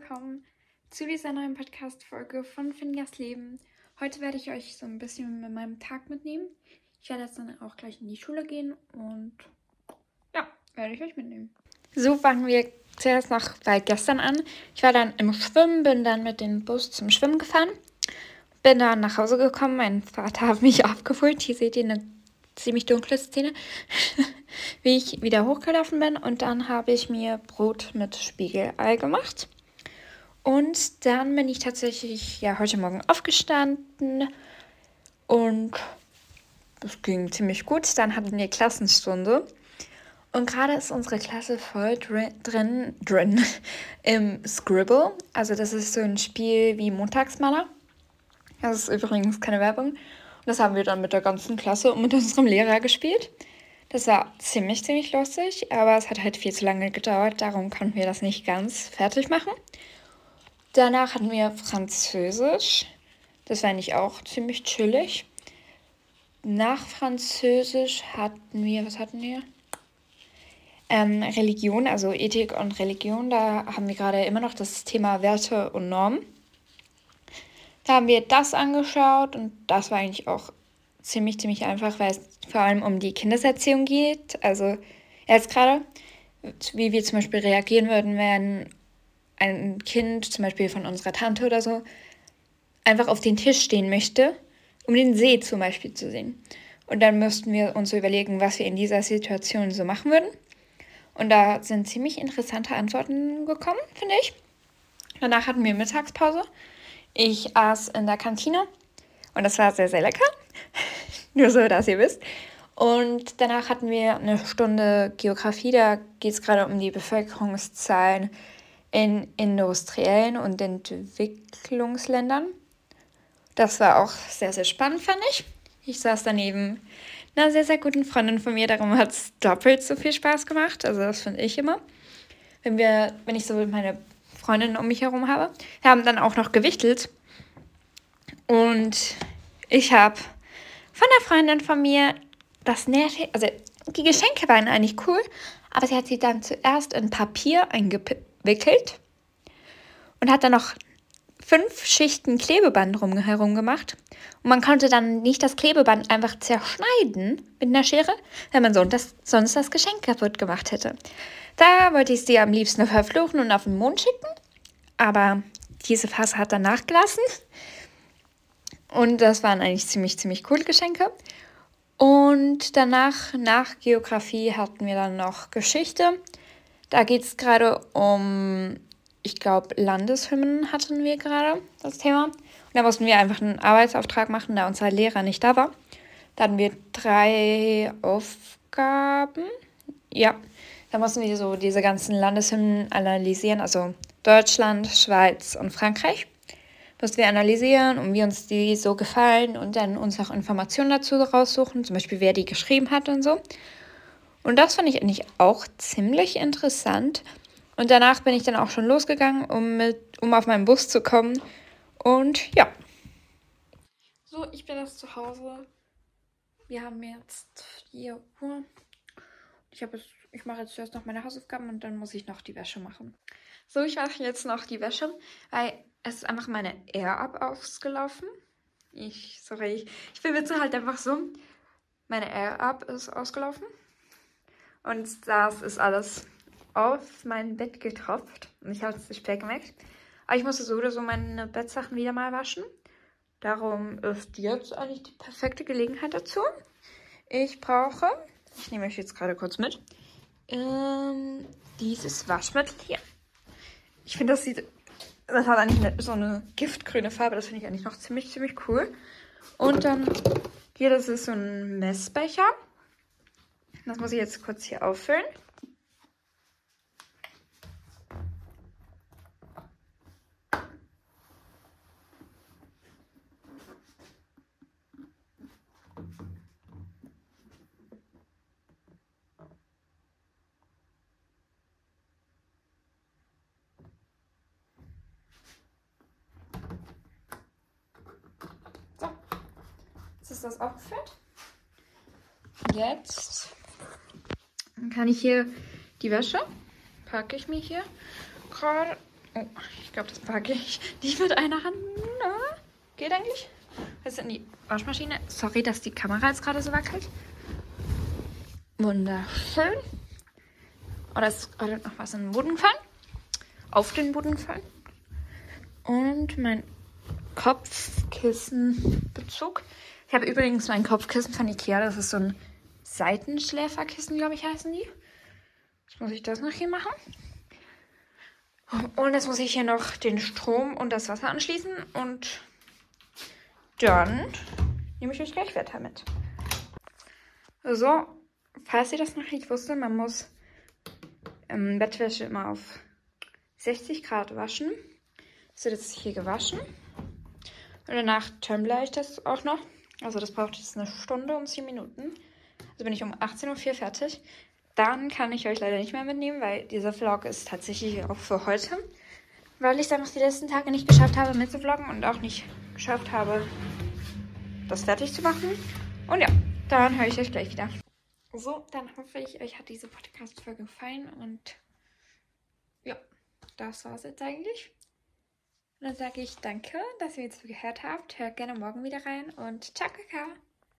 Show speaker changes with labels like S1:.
S1: willkommen zu dieser neuen Podcast-Folge von Finjas Leben. Heute werde ich euch so ein bisschen mit meinem Tag mitnehmen. Ich werde jetzt dann auch gleich in die Schule gehen und ja, werde ich euch mitnehmen. So fangen wir zuerst noch bei gestern an. Ich war dann im Schwimmen, bin dann mit dem Bus zum Schwimmen gefahren, bin dann nach Hause gekommen. Mein Vater hat mich abgeholt. Hier seht ihr eine ziemlich dunkle Szene, wie ich wieder hochgelaufen bin. Und dann habe ich mir Brot mit Spiegelei gemacht. Und dann bin ich tatsächlich ja heute Morgen aufgestanden und das ging ziemlich gut. Dann hatten wir Klassenstunde. Und gerade ist unsere Klasse voll drin, drin im Scribble. Also das ist so ein Spiel wie Montagsmaler. Das ist übrigens keine Werbung. Und das haben wir dann mit der ganzen Klasse und mit unserem Lehrer gespielt. Das war ziemlich, ziemlich lustig, aber es hat halt viel zu lange gedauert. Darum konnten wir das nicht ganz fertig machen. Danach hatten wir Französisch. Das war eigentlich auch ziemlich chillig. Nach Französisch hatten wir, was hatten wir? Ähm, Religion, also Ethik und Religion. Da haben wir gerade immer noch das Thema Werte und Normen. Da haben wir das angeschaut und das war eigentlich auch ziemlich, ziemlich einfach, weil es vor allem um die Kindeserziehung geht. Also jetzt gerade, wie wir zum Beispiel reagieren würden, wenn ein Kind, zum Beispiel von unserer Tante oder so, einfach auf den Tisch stehen möchte, um den See zum Beispiel zu sehen. Und dann müssten wir uns überlegen, was wir in dieser Situation so machen würden. Und da sind ziemlich interessante Antworten gekommen, finde ich. Danach hatten wir Mittagspause. Ich aß in der Kantine und das war sehr, sehr lecker. Nur so, dass ihr wisst. Und danach hatten wir eine Stunde Geografie. Da geht es gerade um die Bevölkerungszahlen in industriellen und Entwicklungsländern. Das war auch sehr, sehr spannend, fand ich. Ich saß daneben einer sehr, sehr guten Freundin von mir, darum hat es doppelt so viel Spaß gemacht. Also das finde ich immer. Wenn wir, wenn ich so meine Freundinnen um mich herum habe. Wir haben dann auch noch gewichtelt. Und ich habe von der Freundin von mir das Nervige, also die Geschenke waren eigentlich cool, aber sie hat sie dann zuerst in Papier eingepippelt wickelt und hat dann noch fünf Schichten Klebeband drumherum gemacht. Und man konnte dann nicht das Klebeband einfach zerschneiden mit einer Schere, wenn man sonst das, sonst das Geschenk kaputt gemacht hätte. Da wollte ich sie am liebsten verfluchen und auf den Mond schicken. Aber diese Phase hat dann nachgelassen. Und das waren eigentlich ziemlich, ziemlich coole Geschenke. Und danach, nach Geografie, hatten wir dann noch Geschichte. Da geht es gerade um, ich glaube, Landeshymnen hatten wir gerade das Thema. Und da mussten wir einfach einen Arbeitsauftrag machen, da unser Lehrer nicht da war. Da hatten wir drei Aufgaben. Ja, da mussten wir so diese ganzen Landeshymnen analysieren, also Deutschland, Schweiz und Frankreich. Mussten wir analysieren und wie uns die so gefallen und dann uns auch Informationen dazu raussuchen, zum Beispiel wer die geschrieben hat und so. Und das fand ich eigentlich auch ziemlich interessant. Und danach bin ich dann auch schon losgegangen, um, mit, um auf meinen Bus zu kommen. Und ja. So, ich bin jetzt zu Hause. Wir haben jetzt 4 Uhr. Ich, ich mache jetzt zuerst noch meine Hausaufgaben und dann muss ich noch die Wäsche machen. So, ich mache jetzt noch die Wäsche, weil es ist einfach meine Air-Up ausgelaufen. Ich, sorry, ich, ich jetzt halt einfach so. Meine Air-Up ist ausgelaufen. Und das ist alles auf mein Bett getropft. Und ich habe es nicht gemerkt. Aber ich musste so oder so meine Bettsachen wieder mal waschen. Darum ist jetzt eigentlich die perfekte Gelegenheit dazu. Ich brauche, ich nehme euch jetzt gerade kurz mit, ähm, dieses Waschmittel hier. Ich finde, das sieht, das hat eigentlich eine, so eine giftgrüne Farbe. Das finde ich eigentlich noch ziemlich, ziemlich cool. Und dann hier, das ist so ein Messbecher. Das muss ich jetzt kurz hier auffüllen. Ist das aufgefüllt. Jetzt dann kann ich hier die Wäsche, packe ich mir hier gerade Oh, ich glaube, das packe ich nicht mit einer Hand. Na, geht eigentlich? Ist in die Waschmaschine. Sorry, dass die Kamera jetzt gerade so wackelt. Wunderschön. Oder ist gerade noch was in den Boden gefallen? Auf den Boden gefallen. Und mein Kopfkissenbezug. Ich habe übrigens mein Kopfkissen von Ikea. Das ist so ein Seitenschläferkissen, glaube ich, heißen die. Jetzt muss ich das noch hier machen. Und jetzt muss ich hier noch den Strom und das Wasser anschließen. Und dann nehme ich euch gleich weiter mit. So, falls ihr das noch nicht wusstet, man muss ähm, Bettwäsche immer auf 60 Grad waschen. Das wird jetzt hier gewaschen. Und danach tumbler ich das auch noch. Also das braucht jetzt eine Stunde und 10 Minuten. Also bin ich um 18.04 Uhr fertig. Dann kann ich euch leider nicht mehr mitnehmen, weil dieser Vlog ist tatsächlich auch für heute. Weil ich dann noch die letzten Tage nicht geschafft habe mitzuvloggen und auch nicht geschafft habe, das fertig zu machen. Und ja, dann höre ich euch gleich wieder. So, dann hoffe ich, euch hat diese Podcast-Folge gefallen und ja, das war es jetzt eigentlich. Und dann sage ich danke, dass ihr jetzt gehört habt. Hört gerne morgen wieder rein und ciao, Kakao.